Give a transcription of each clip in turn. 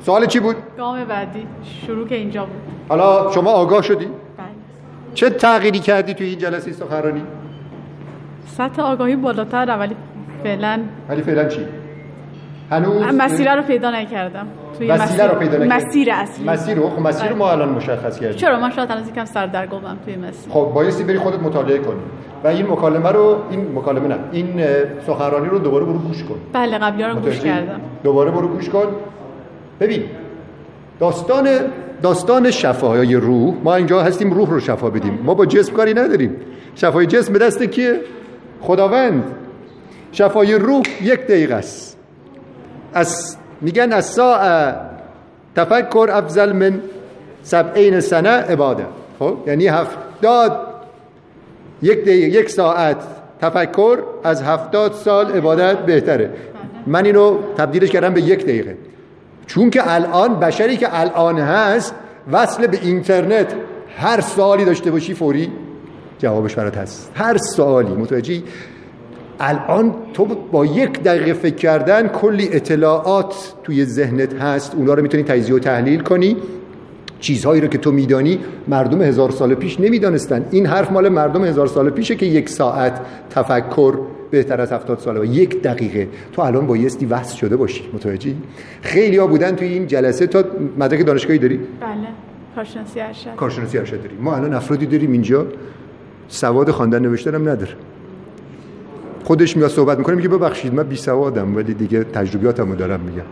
سوال چی بود؟ گام بعدی. شروع که اینجا بود. حالا شما آگاه شدی؟ بله. چه تغییری کردی توی این جلسه سخنرانی؟ سطح آگاهی بالاتر ولی فعلا ولی فعلا چی؟ هنوز مسیر رو پیدا نکردم. توی وسیله رو پیدا نکردی؟ مسیر اصلی. مسیر رو؟ خب مسیر رو ما الان مشخص کردیم. چرا؟ من شاید هنوز یکم سردرگمم توی مسیر. خب بایستی بری خودت مطالعه کنی. و این مکالمه رو این مکالمه نه این سخنرانی رو دوباره برو گوش کن. بله قبلی رو گوش؟ کردم. دوباره برو گوش کن. ببین داستان داستان شفای روح ما اینجا هستیم روح رو شفا بدیم. ما با جسم کاری نداریم. شفای جسم به دست کیه؟ خداوند. شفای روح یک دقیقه است. از میگن از ساعه تفکر افضل من سبعین سنه عباده خب یعنی هفتاد یک دقیقه یک ساعت تفکر از هفتاد سال عبادت بهتره. من اینو تبدیلش کردم به یک دقیقه. چون که الان بشری که الان هست وصل به اینترنت. هر سوالی داشته باشی فوری جوابش برات هست. هر سوالی متوجهی؟ الان تو با یک دقیقه فکر کردن کلی اطلاعات توی ذهنت هست. اونا رو می‌تونی تجزیه و تحلیل کنی. چیزهایی رو که تو میدانی مردم هزار سال پیش نمی‌دانستن. این حرف مال مردم هزار سال پیشه که یک ساعت تفکر بهتر از هفتاد ساله. و یک دقیقه. تو الان بایستی وصل شده باشی. متوجهی؟ خیلی ها بودن توی این جلسه. تا مدرک دانشگاهی داری؟ بله. کارشناسی ارشد. کارشناسی ارشد داری. ما الان افرادی داریم اینجا. سواد خواندن نوشتن هم نداره. خودش میاد صحبت می‌کنه میگه ببخشید من بی سوادم ولی دیگه تجربیاتمو دارم میگم.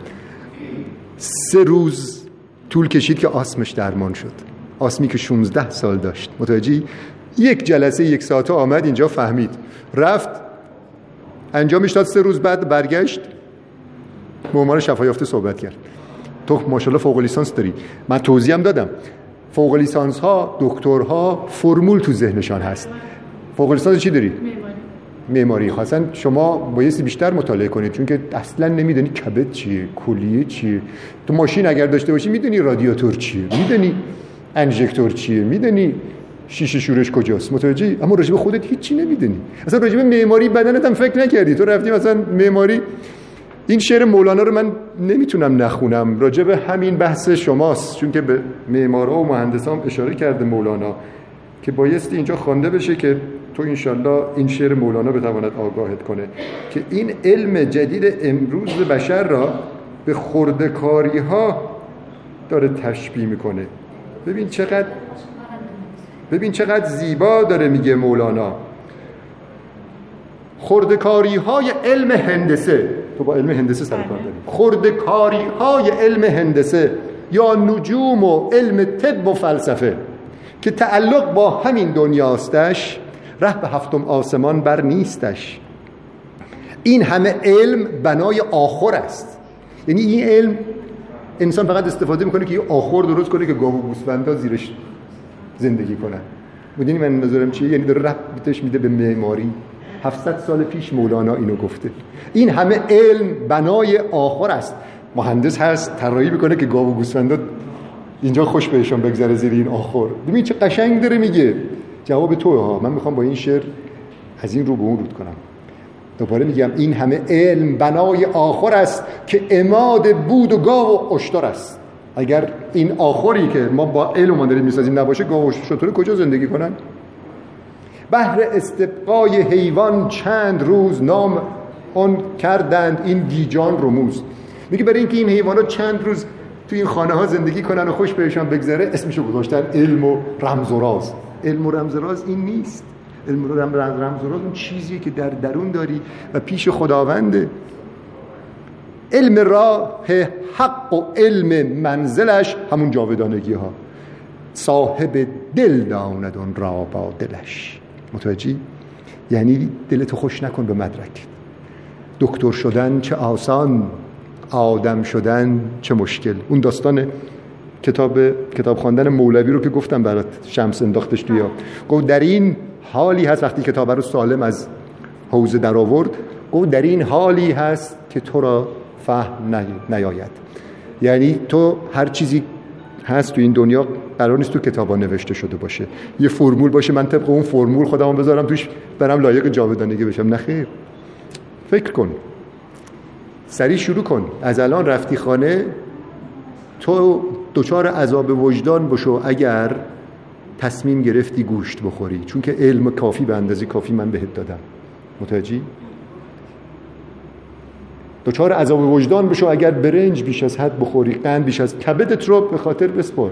سه روز طول کشید که آسمش درمان شد. آسمی که 16 سال داشت. متوجهی؟ یک جلسه یک ساعته آمد اینجا فهمید. رفت انجامش داد سه روز بعد برگشت. به عنوان شفایافته صحبت کرد. تو ماشاءالله فوق لیسانس داری. من توضیح هم دادم. فوق لیسانس ها دکترها فرمول تو ذهنشان هست. فوق لیسانس چی داری؟ معماری. خواستن شما بایستی بیشتر مطالعه کنید چون که اصلا نمی‌دونی کبد چیه کلیه چیه. تو ماشین اگر داشته باشی می‌دونی رادیاتور چیه می‌دونی انژکتور چیه می‌دونی شیشه شورش کجاست؟ متوجهی؟ اما راجب خودت هیچی نمی‌دونی. اصلا راجب معماری بدنت هم فکر نکردی. تو رفتی مثلا معماری این شعر مولانا رو من نمی‌تونم نخونم. راجب همین بحث شماست. چون که به معمارا و مهندسان اشاره کرده مولانا که بایستی اینجا خوانده بشه که تو انشالله این شعر مولانا بتواند آگاهت کنه. که این علم جدید امروز بشر را به خردکاری ها داره تشبیه می‌کنه. ببین چقدر ببین چقدر زیبا داره میگه مولانا. خردکاری های علم هندسه. تو با علم هندسه سر کار داری. خردکاری های علم هندسه یا نجوم و علم طب و فلسفه که تعلق با همین دنیاستش ره به هفتم آسمان بر نیستش. این همه علم بنای آخر است. یعنی این علم انسان فقط استفاده می‌کنه که یه آخر درست کنه که گاو و گوسفندا زیرش زندگی کنن. می‌دونی من نظرم چیه؟ یعنی داره ربطش میده به معماری. 700 سال پیش مولانا اینو گفته. این همه علم بنای آخر است. مهندس هست طراحی می‌کنه که گاو و گوسفندا اینجا خوش بهشون بگذره زیر این آخر. ببین چه قشنگ داره میگه. جواب تو ها. من می‌خوام با این شعر از این رو به اون رود کنم. دوباره میگم این همه علم بنای آخر است که اماد بود و گاو و اشتر است. اگر این آخری که ما با علم ما داریم می‌سازیم نباشه گاو و شتر کجا زندگی کنن؟ بهر استبقای حیوان چند روز نام آن کردند این گیجان رموز. میگه برای اینکه این حیوانات چند روز تو این خانه ها زندگی کنن و خوش بهشان بگذره اسمشو گذاشتن علم و رمز و راز علم و رمز و راز این نیست. علم و رمز و راز اون چیزیه که در درون داری و پیش خداونده. علم راه حق و علم منزلش همون جاودانگی ها صاحب دل داند اون را با دلش. متوجهی؟ یعنی دلتو خوش نکن به مدرک. دکتر شدن چه آسان آدم شدن چه مشکل. اون داستان کتاب کتاب خواندن مولوی رو که گفتم برات شمس انداختش توی گفت در این حالی هست وقتی کتاب رو سالم از حوزه در آورد گفت در این حالی هست که تو را فهم نیاید. یعنی تو هر چیزی هست تو این دنیا قرار نیست تو کتابا نوشته شده باشه. یه فرمول باشه من طبق اون فرمول خودمو بذارم توش برم لایق جاودانگی بشم. نه خیر. فکر کن. سریع شروع کن. از الان رفتی خانه تو دچار عذاب وجدان بشو اگر تصمیم گرفتی گوشت بخوری. چون که علم کافی به اندازه کافی من بهت دادم. متوجهی؟ دچار عذاب وجدان بشو اگر برنج بیش از حد بخوری قند بیش از کبدت رو به خاطر بسپر.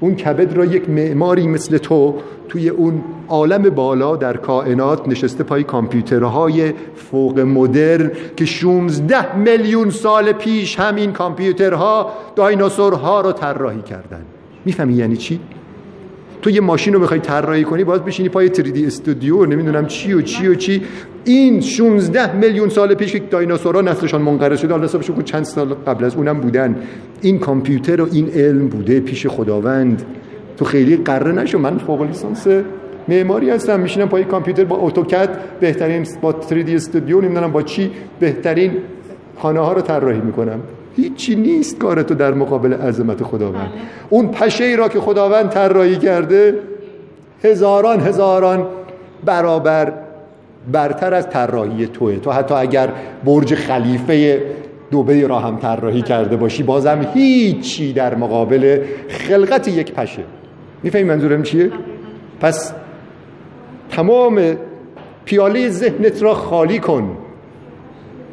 اون کبد را یک معماری مثل تو توی اون عالم بالا در کائنات نشسته پای کامپیوترهای فوق مدرن که 16 میلیون سال پیش همین کامپیوترها دایناسورها رو طراحی کردن. می‌فهمی یعنی چی؟ تو یه ماشین رو می‌خوای طراحی کنی باید بشینی پای 3D استودیو نمی‌دونم چی و چی و چی. این 16 میلیون سال پیش که دایناسورها نسلشان منقرض شده. حالا حسابش چند سال قبل از اونم بودن. این کامپیوتر و این علم بوده پیش خداوند. تو خیلی قره نشو. من فوق لیسانس معماری هستم. میشینم پای کامپیوتر با اتوکد. بهترین با 3D استودیو نمی‌دونم با چی بهترین خانه ها رو طراحی می‌کنم. هیچی نیست کارتو در مقابل عظمت خداوند. بله. اون پشه ای را که خداوند طراحی کرده هزاران هزاران برابر برتر از طراحی توه. تو حتی اگر برج خلیفه دوبه را هم طراحی کرده باشی بازم هیچی در مقابل خلقت یک پشه. می‌فهمی منظورم چیه؟ پس تمام پیاله ذهنت را خالی کن.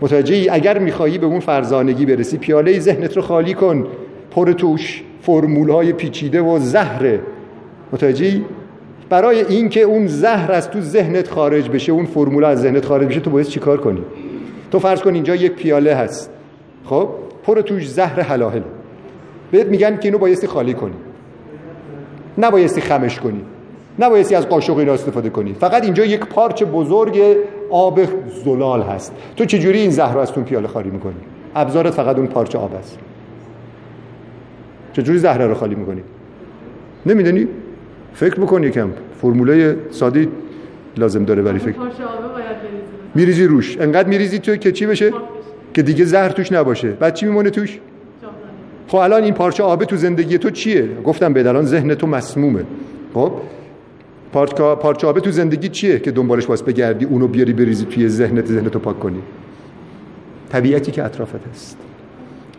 متوجهی؟ اگر میخوایی به اون فرزانگی برسی پیاله ذهنت رو خالی کن. پر توش فرمول های پیچیده و زهره. متوجهی؟ برای اینکه اون زهر از تو ذهنت خارج بشه اون فرمول از ذهنت خارج بشه تو باید چیکار کنی؟ تو فرض کن اینجا یک پیاله هست. خب؟ پر توش زهر حلاهل. بهت میگن که اینو بایستی خالی کنی. نبایستی خمش کنی. نبایستی از قاشق اینا استفاده کنی. فقط اینجا یک پارچ بزرگ آب زلال هست. تو چجوری این زهر رو از تو پیاله خالی می‌کنی؟ ابزارت فقط اون پارچه آب است. چجوری زهره رو خالی می‌کنی؟ نمی‌دونی؟ فکر بکن یکم فرموله ساده لازم داره برای فکر میریزی روش. انقدر میریزی تو که چی بشه؟ که دیگه زهر توش نباشه. بعد چی میمونه توش؟ خب الان این پارچه آب تو زندگی تو چیه؟ گفتم به الان ذهن تو مسمومه. خب؟ پارچه آب تو زندگی چیه که دنبالش باز بگردی اونو بیاری بریزی توی ذهنت ذهنتو پاک کنی؟ طبیعتی که اطرافت هست.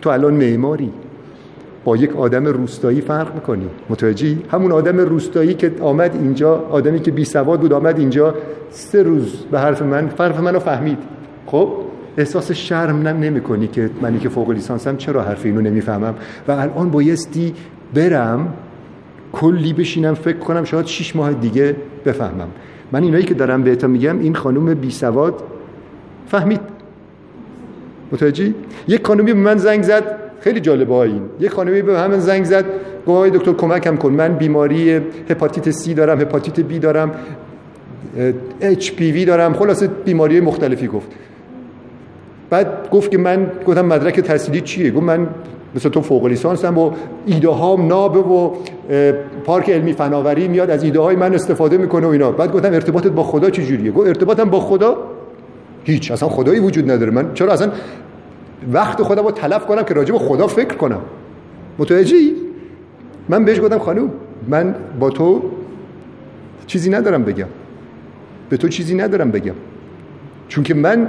تو الان معماری. با یک آدم روستایی فرق می‌کنی. متوجهی؟ همون آدم روستایی که آمد اینجا آدمی که بی سواد بود آمد اینجا. سه روز به حرف من حرف منو فهمید. خب احساس شرم نم نمی کنی که منی که فوق لیسانسم چرا حرف اینو نمی‌فهمم؟ و الان بایستی برم کلی بشینم فکر کنم شاید شیش ماه دیگه بفهمم. من اینایی که دارم بهتا میگم این خانوم بی سواد. فهمید؟ متوجهی؟ یک خانومی به من زنگ زد. خیلی جالبه این. یک خانومی به همین زنگ زد گفت دکتر کمکم کن من بیماری هپاتیت سی دارم هپاتیت بی دارم وی دارم خلاصه بیماری مختلفی گفت. بعد گفت که من گفتم مدرک تحصیلی چیه؟ گفت من مثل تو فوق لیسانسم و ایده هام نابه و پارک علمی فناوری میاد از ایده های من استفاده می‌کنه و اینا. بعد گفتم ارتباطت با خدا چجوریه؟ گفت ارتباطم با خدا؟ هیچ اصلا خدایی وجود نداره. من چرا اصلا وقت خودم رو تلف کنم که راجع به خدا فکر کنم. متوجهی؟ من بهش گفتم خانم من با تو چیزی ندارم بگم. به تو چیزی ندارم بگم. چون که من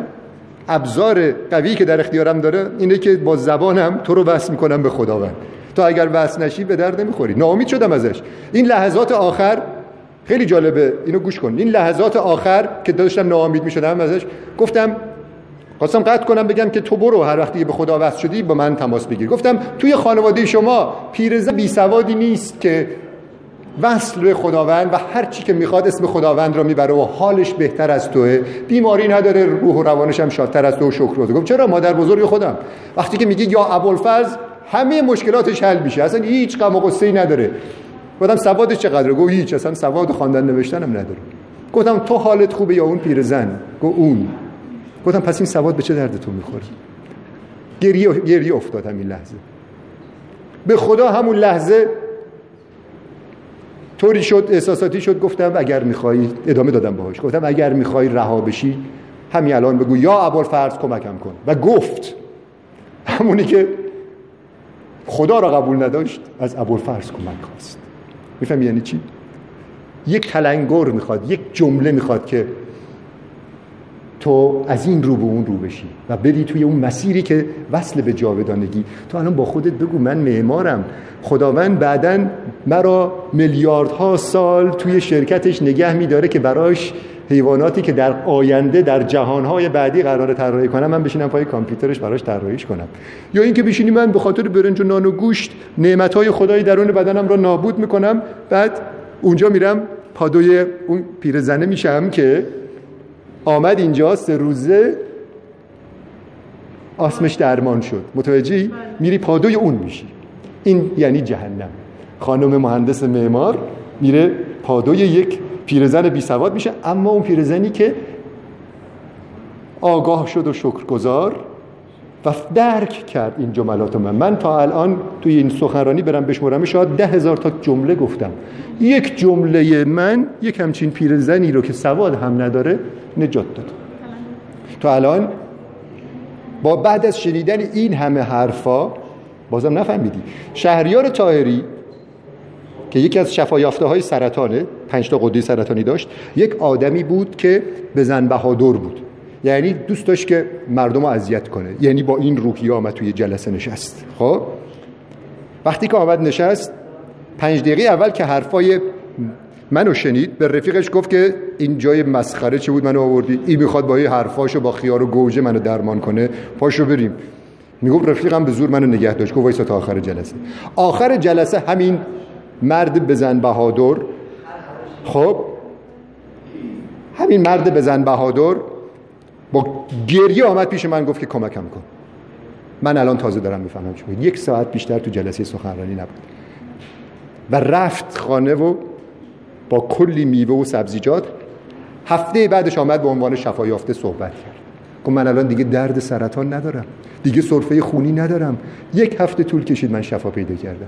ابزار قوی که در اختیارم داره اینه که با زبانم تو رو وصل می‌کنم به خداوند. تو اگر وصل نشی به درد نمی‌خوری. ناامید شدم ازش. این لحظات آخر خیلی جالبه. اینو گوش کن. این لحظات آخر که داشتم ناامید می‌شدم ازش گفتم خواستم قطع کنم بگم که تو برو. هر وقتی به خدا وصل شدی با من تماس بگیر. گفتم توی خانواده شما پیرزن بی سوادی نیست که وصل به خداوند و هر چی که می‌خواد اسم خداوند رو می‌بره و حالش بهتر از توه. بیماری نداره روح و روانش هم شادتر از تو و شکر گفت چرا مادر بزرگ خودم؟ وقتی که میگی یا ابوالفضل همه مشکلاتش حل میشه. اصلا هیچ غم و غصه نداره. گفتم سوادش چقدره؟ گفت هیچ. اصلا سواد خواندن نوشتن هم نداره. گفتم تو حالت خوبه یا اون پیرزن؟ گفت اون. گفتم پس این سواد به چه درد تو می‌خوره؟ گریه گریه افتادم این لحظه. به خدا همون لحظه طوری شد احساساتی شد گفتم اگر می‌خوای ادامه دادم باهاش. گفتم اگر می‌خوای رها بشی همین الان بگو. یا فرض کمکم کن. و گفت. همونی که خدا را قبول نداشت از فرض کمک خواست. میفهم یعنی چی؟ یک تلنگر می‌خواد یک جمله می‌خواد که تو از این رو به اون رو بشی و بری توی اون مسیری که وصل به جاودانگی. تو الان با خودت بگو من معمارم. خداوند بعدا مرا میلیاردها سال توی شرکتش نگه میداره که براش حیواناتی که در آینده در جهانهای بعدی قرار طراحی کنم من بشینم پای کامپیوترش براش طراحیش کنم. یا اینکه بشینی من به خاطر برنج و نان و گوشت نعمتهای خدای درون بدنم را نابود می‌کنم بعد اونجا میرم پادوی اون پیرزنه میشم که آمد اینجا سه روزه آسمش درمان شد. متوجهی؟ میری پادوی اون میشی. این یعنی جهنم. خانم مهندس معمار میره پادوی یک پیرزن بی سواد میشه اما اون پیرزنی که آگاه شد و شکرگزار و درک کرد این جملات من من تا الان توی این سخنرانی برم بشمرم شاید ده هزار تا جمله گفتم. یک جمله من یک همچین پیرزنی رو که سواد هم نداره نجات داد. تا الان با بعد از شنیدن این همه حرفا بازم نفهمیدی. شهریار تاهری که یکی از شفایافته های سرطانه پنج تا قده سرطانی داشت یک آدمی بود که به زن بهادر بود. یعنی دوست داشت که مردم رو اذیت کنه. یعنی با این روحیه آمد توی جلسه نشست. خب؟ وقتی که آمد نشست پنج دقیقه اول که حرفای منو شنید به رفیقش گفت که این جای مسخره چه بود؟ منو آوردی. این می‌خواد با این حرفاشو با خیار و گوجه منو درمان کنه. پاشو بریم. می‌گفت رفیقم به زور منو نگه داشت. گفت وایسا تا آخر جلسه. آخر جلسه همین مرد بزن بهادر. خب؟ همین مرد بزن بهادر با گریه آمد پیش من گفت که کمکم کن. من الان تازه دارم می‌فهمم چی یک ساعت بیشتر تو جلسه سخنرانی نبود. و رفت خانه و با کلی میوه و سبزیجات هفته بعدش آمد به عنوان شفایافته صحبت کرد. گفت من الان دیگه درد سرطان ندارم. دیگه سرفه خونی ندارم. یک هفته طول کشید من شفا پیدا کردم.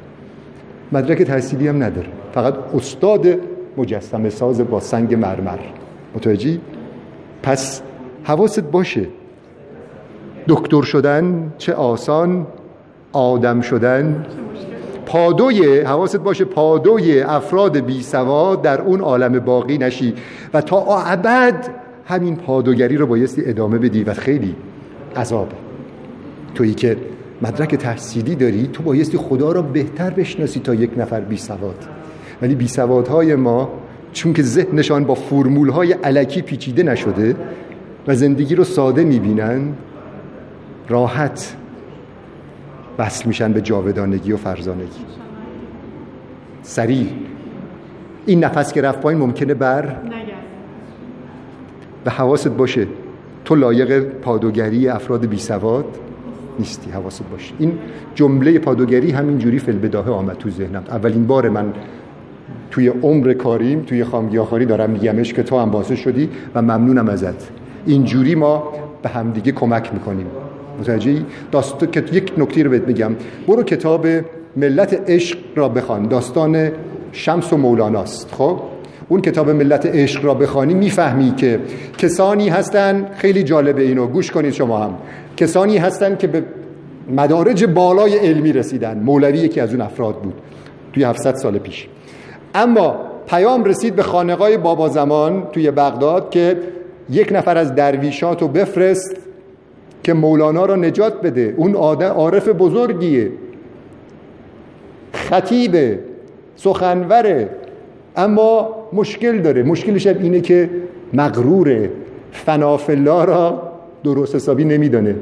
مدرک تحصیلی هم نداره. فقط استاد مجسمه ساز با سنگ مرمر. متوجهی؟ پس حواست باشه. دکتر شدن چه آسان آدم شدن. پادوی حواست باشه پادوی افراد بی سواد در اون عالم باقی نشی و تا ابد همین پادوگری رو بایستی ادامه بدی و خیلی عذابه تویی که مدرک تحصیلی داری تو بایستی خدا را بهتر بشناسی تا یک نفر بی سواد. ولی بی سوادهای ما چون که ذهنشان با فرمول های علکی پیچیده نشده و زندگی رو ساده می‌بینن راحت وصل میشن به جاودانگی و فرزانگی. سریع. این نفس که رفت پایین ممکنه بر و حواست باشه. تو لایق پادوگری افراد بی سواد نیستی. حواست باشه. این جمله پادوگری همینجوری فل بداهه آمد تو ذهنم. اولین بار من توی عمر کاریم توی خامگیاخاری دارم میگمش که تو هم شدی و ممنونم ازت. اینجوری ما به همدیگه کمک می‌کنیم. متوجهی. که یک نکته رو بهت میگم. برو کتاب ملت عشق را بخوان. داستان شمس و مولاناست. خب؟ اون کتاب ملت عشق را بخوانی می‌فهمی که کسانی هستن خیلی جالبه اینو. گوش کنید شما هم. کسانی هستن که به مدارج بالای علمی رسیدن. مولوی یکی از اون افراد بود. توی 700 سال پیش. اما پیام رسید به خانقای بابا زمان توی بغداد که یک نفر از درویشات رو بفرست که مولانا را نجات بده. اون آدم عارف بزرگیه. خطیبه سخنوره. اما مشکل داره. مشکلش هم اینه که مغروره. فنافلا را درست حسابی نمیدانه.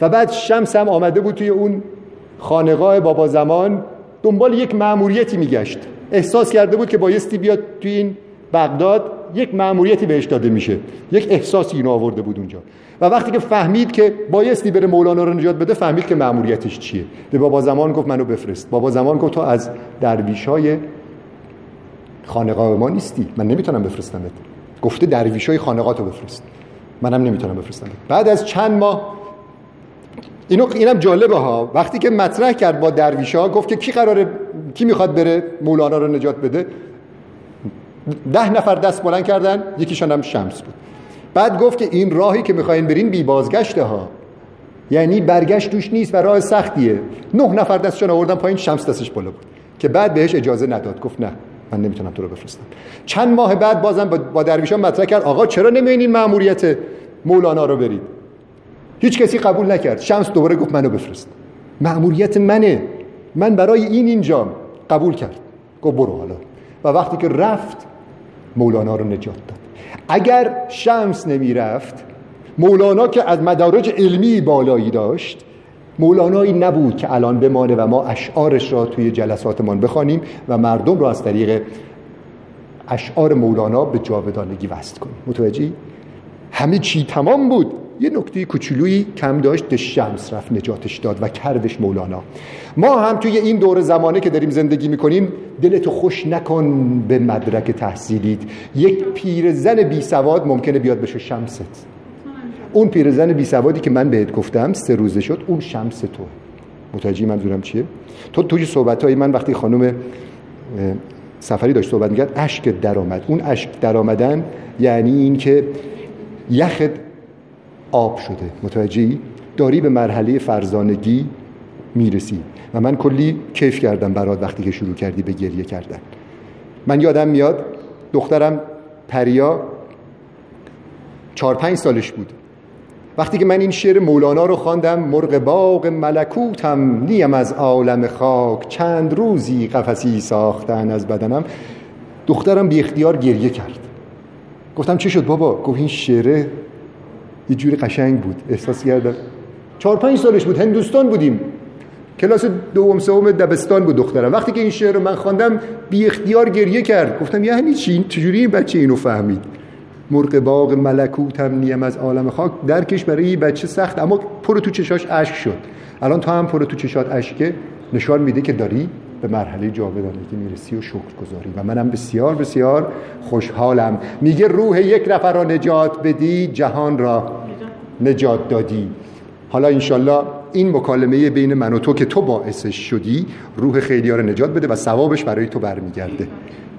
و بعد شمس هم آمده بود توی اون خانقاه بابا زمان دنبال یک معموریتی میگشت. احساس کرده بود که بایستی بیاد توی این بغداد. یک معموریتی بهش داده میشه. یک احساسی اینو آورده بود اونجا. و وقتی که فهمید که بایستی بره مولانا رو نجات بده فهمید که معموریتش چیه. به بابا زمان گفت منو بفرست. بابا زمان گفت تو از درویشای خانقاه ما نیستی. من نمی‌تونم بفرستمت. گفته درویشای خانقاه تو بفرست. منم نمی‌تونم بفرستم بعد از چند ماه اینو اینم جالبه ها. وقتی که مطرح کرد با درویشا گفت که کی قراره کی می‌خواد بره مولانا رو نجات بده ده نفر دست بلند کردن یکیشان هم شمس بود. بعد گفت که این راهی که می‌خواین برین بی بازگشته ها. یعنی برگشت توش نیست و راه سختیه. نه نفر دستشون آوردن پایین شمس دستش بالا بود. که بعد بهش اجازه نداد. گفت نه من نمی‌تونم تو رو بفرستم. چند ماه بعد بازم با درویشان مطرح کرد آقا چرا نمیین این مأموریت مولانا رو برید؟ هیچ کسی قبول نکرد. شمس دوباره گفت منو بفرست. مأموریت منه. من برای این اینجام قبول کرد. گفت برو حالا. و وقتی که رفت مولانا رو نجات داد. اگر شمس نمی رفت مولانا که از مدارج علمی بالایی داشت مولانایی نبود که الان بمانه و ما اشعارش را توی جلساتمان بخوانیم و مردم را از طریق اشعار مولانا به جاودانگی وست کنیم. متوجهی؟ همه چی تمام بود. یه نکته کوچولویی کم داشت شمس رفت نجاتش داد و کردش مولانا. ما هم توی این دور زمانه که داریم زندگی می‌کنیم دلتو خوش نکن به مدرک تحصیلیت. یک پیرزن بی سواد ممکنه بیاد بشه شمست. اون پیرزن بی سوادی که من بهت گفتم سه روزه شد اون شمس تو متوجه منظورم چیه؟ تو توی صحبت های من وقتی خانم سفری داشت صحبت می‌کرد اشک درآمد. اون اشک درآمدن یعنی این که یخت آب شده. متوجهی؟ داری به مرحله فرزانگی می‌رسی. و من کلی کیف کردم برات وقتی که شروع کردی به گریه کردن. من یادم میاد دخترم پریا چهار پنج سالش بود. وقتی که من این شعر مولانا رو خواندم مرغ باغ ملکوتم نیم از عالم خاک چند روزی قفسی ساختن از بدنم. دخترم بی اختیار گریه کرد. گفتم چی شد بابا؟ گفت این شعره یه جوری قشنگ بود احساس کردم. چهار پنج سالش بود هندوستان بودیم. کلاس دوم سوم دبستان بود دخترم. وقتی که این شعر رو من خواندم بی اختیار گریه کرد. گفتم یعنی چی؟ چجوری این بچه اینو فهمید؟ مرغ باغ ملکوتم نیم از عالم خاک. درکش برای این بچه سخت اما پر تو چشاش اشک شد. الان تا هم پر تو چشات اشکه. نشان میده که داری به مرحله جاودانگی می‌رسی و شکر گذاری و منم بسیار بسیار خوشحالم. میگه روح یک نفر را نجات بدی جهان را نجات دادی. حالا انشالله این مکالمه بین من و تو که تو باعثش شدی روح خیلی ها رو نجات بده و ثوابش برای تو برمیگرده.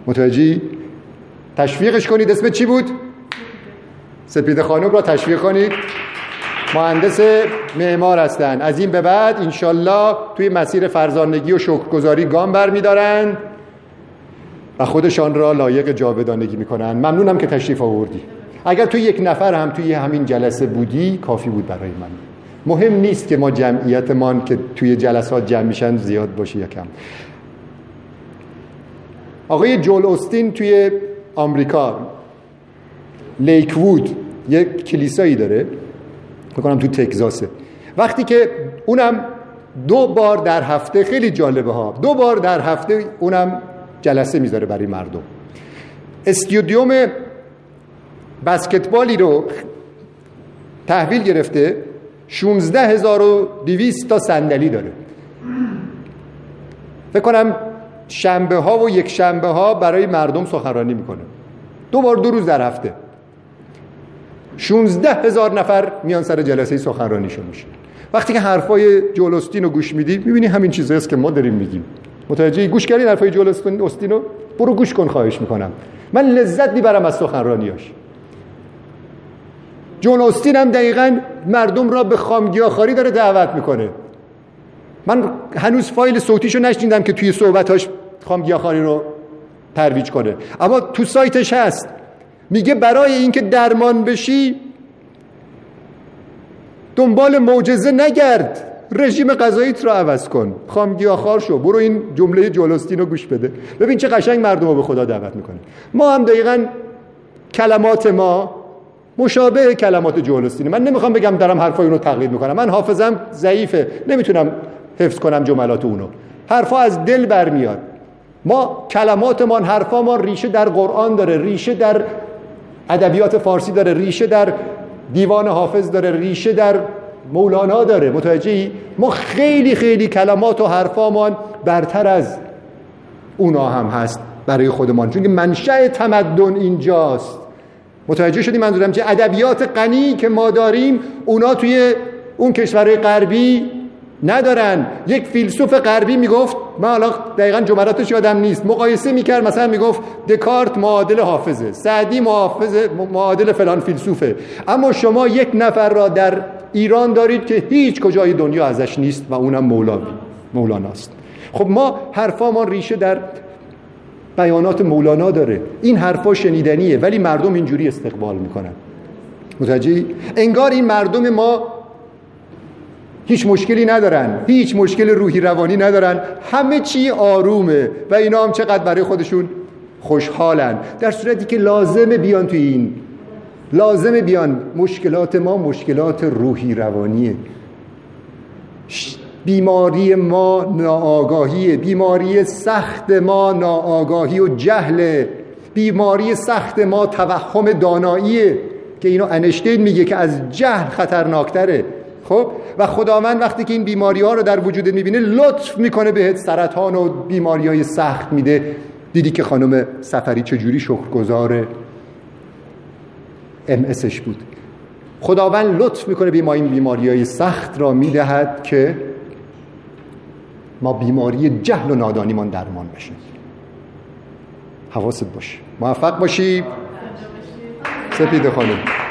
متوجهی؟ تشویقش کنید. اسم چی بود؟ سپید خانم را تشویق کنید. مهندس معمار هستند از این به بعد انشالله توی مسیر فرزانگی و شکرگزاری گام برمیدارن و خودشان را لایق جاودانگی می‌کنن ممنونم که تشریف آوردی. اگر توی یک نفر هم توی همین جلسه بودی کافی بود برای من. مهم نیست که ما جمعیتمان که توی جلسات جمع میشن زیاد باشه یا کم. آقای جول اوستین توی آمریکا. لیک وود یک کلیسایی داره. بکنم تو تگزاسه. وقتی که اونم دو بار در هفته خیلی جالبه ها. دو بار در هفته اونم جلسه می‌ذاره برای مردم. استودیوم بسکتبالی رو تحویل گرفته. 16200 تا صندلی داره. فکر کنم شنبه ها و یک شنبه ها برای مردم سخنرانی می‌کنه. دو بار دو روز در هفته. 16 هزار نفر میان سر جلسه سخنرانیشون میشه وقتی که حرفای رو گوش میدی می‌بینی همین چیزهاست که ما داریم میگیم. متوجه گوش کردین حرفای رو؟ برو گوش کن خواهش می‌کنم. من لذت می‌برم از سخنرانیاش. جون هم دقیقا مردم را به خامگیاخاری داره دعوت می‌کنه. من هنوز فایل صوتیشو نشنیدم که توی صحبتاش خامگیاخاری رو ترویج کنه. اما تو سایتش هست. میگه برای اینکه درمان بشی دنبال معجزه نگرد. رژیم غذاییت رو عوض کن. خامگیاخوار شو. برو این جمله جولستین رو گوش بده. ببین چه قشنگ مردم رو به خدا دعوت می‌کنه. ما هم دقیقا کلمات ما مشابه کلمات جولستینه. من نمی‌خوام بگم دارم حرفای اونو تقلید می‌کنم. من حافظم ضعیفه. نمی‌تونم حفظ کنم جملات اونو. حرفا از دل برمیاد. ما کلماتمان حرفامان ریشه در قرآن داره. ریشه در ادبیات فارسی داره ریشه در دیوان حافظ داره ریشه در مولانا داره. متوجهی؟ ما خیلی خیلی کلمات و حرفامان برتر از اونا هم هست برای خودمان. چون که منشأ تمدن اینجاست. متوجه شدیم منظورم چه ادبیات غنی که ما داریم اونا توی اون کشورهای غربی ندارن. یک فیلسوف غربی می‌گفت من حالا دقیقا جملاتش یادم نیست. مقایسه می‌کرد مثلا می‌گفت دکارت معادل حافظه سعدی محافظه معادل فلان فیلسوفه. اما شما یک نفر را در ایران دارید که هیچ کجای دنیا ازش نیست و اونم مولاوی مولاناست. خب ما حرفامان ریشه در بیانات مولانا داره. این حرفا شنیدنیه ولی مردم اینجوری استقبال می‌کنن. متوجهی؟ انگار این مردم ما هیچ مشکلی ندارن هیچ مشکل روحی روانی ندارن. همه چی آرومه و اینا هم چقدر برای خودشون خوشحالن. در صورتی که لازمه بیان توی این لازمه بیان. مشکلات ما مشکلات روحی روانیه. بیماری ما ناآگاهیه. بیماری سخت ما ناآگاهی و جهل بیماری سخت ما توهم داناییه. که اینو انشتین میگه که از جهل خطرناکتره. خب؟ و خداوند وقتی که این بیماری ها رو در وجودت می‌بینه لطف می‌کنه بهت سرطان و بیماری های سخت میده. دیدی که خانم سفری چجوری شکرگزار ام بود؟ خداوند لطف می‌کنه به ما این بیماری های سخت را می‌دهد که ما بیماری جهل و نادانیمان درمان بشیم. حواست باشه موفق باشی. سپید خانم.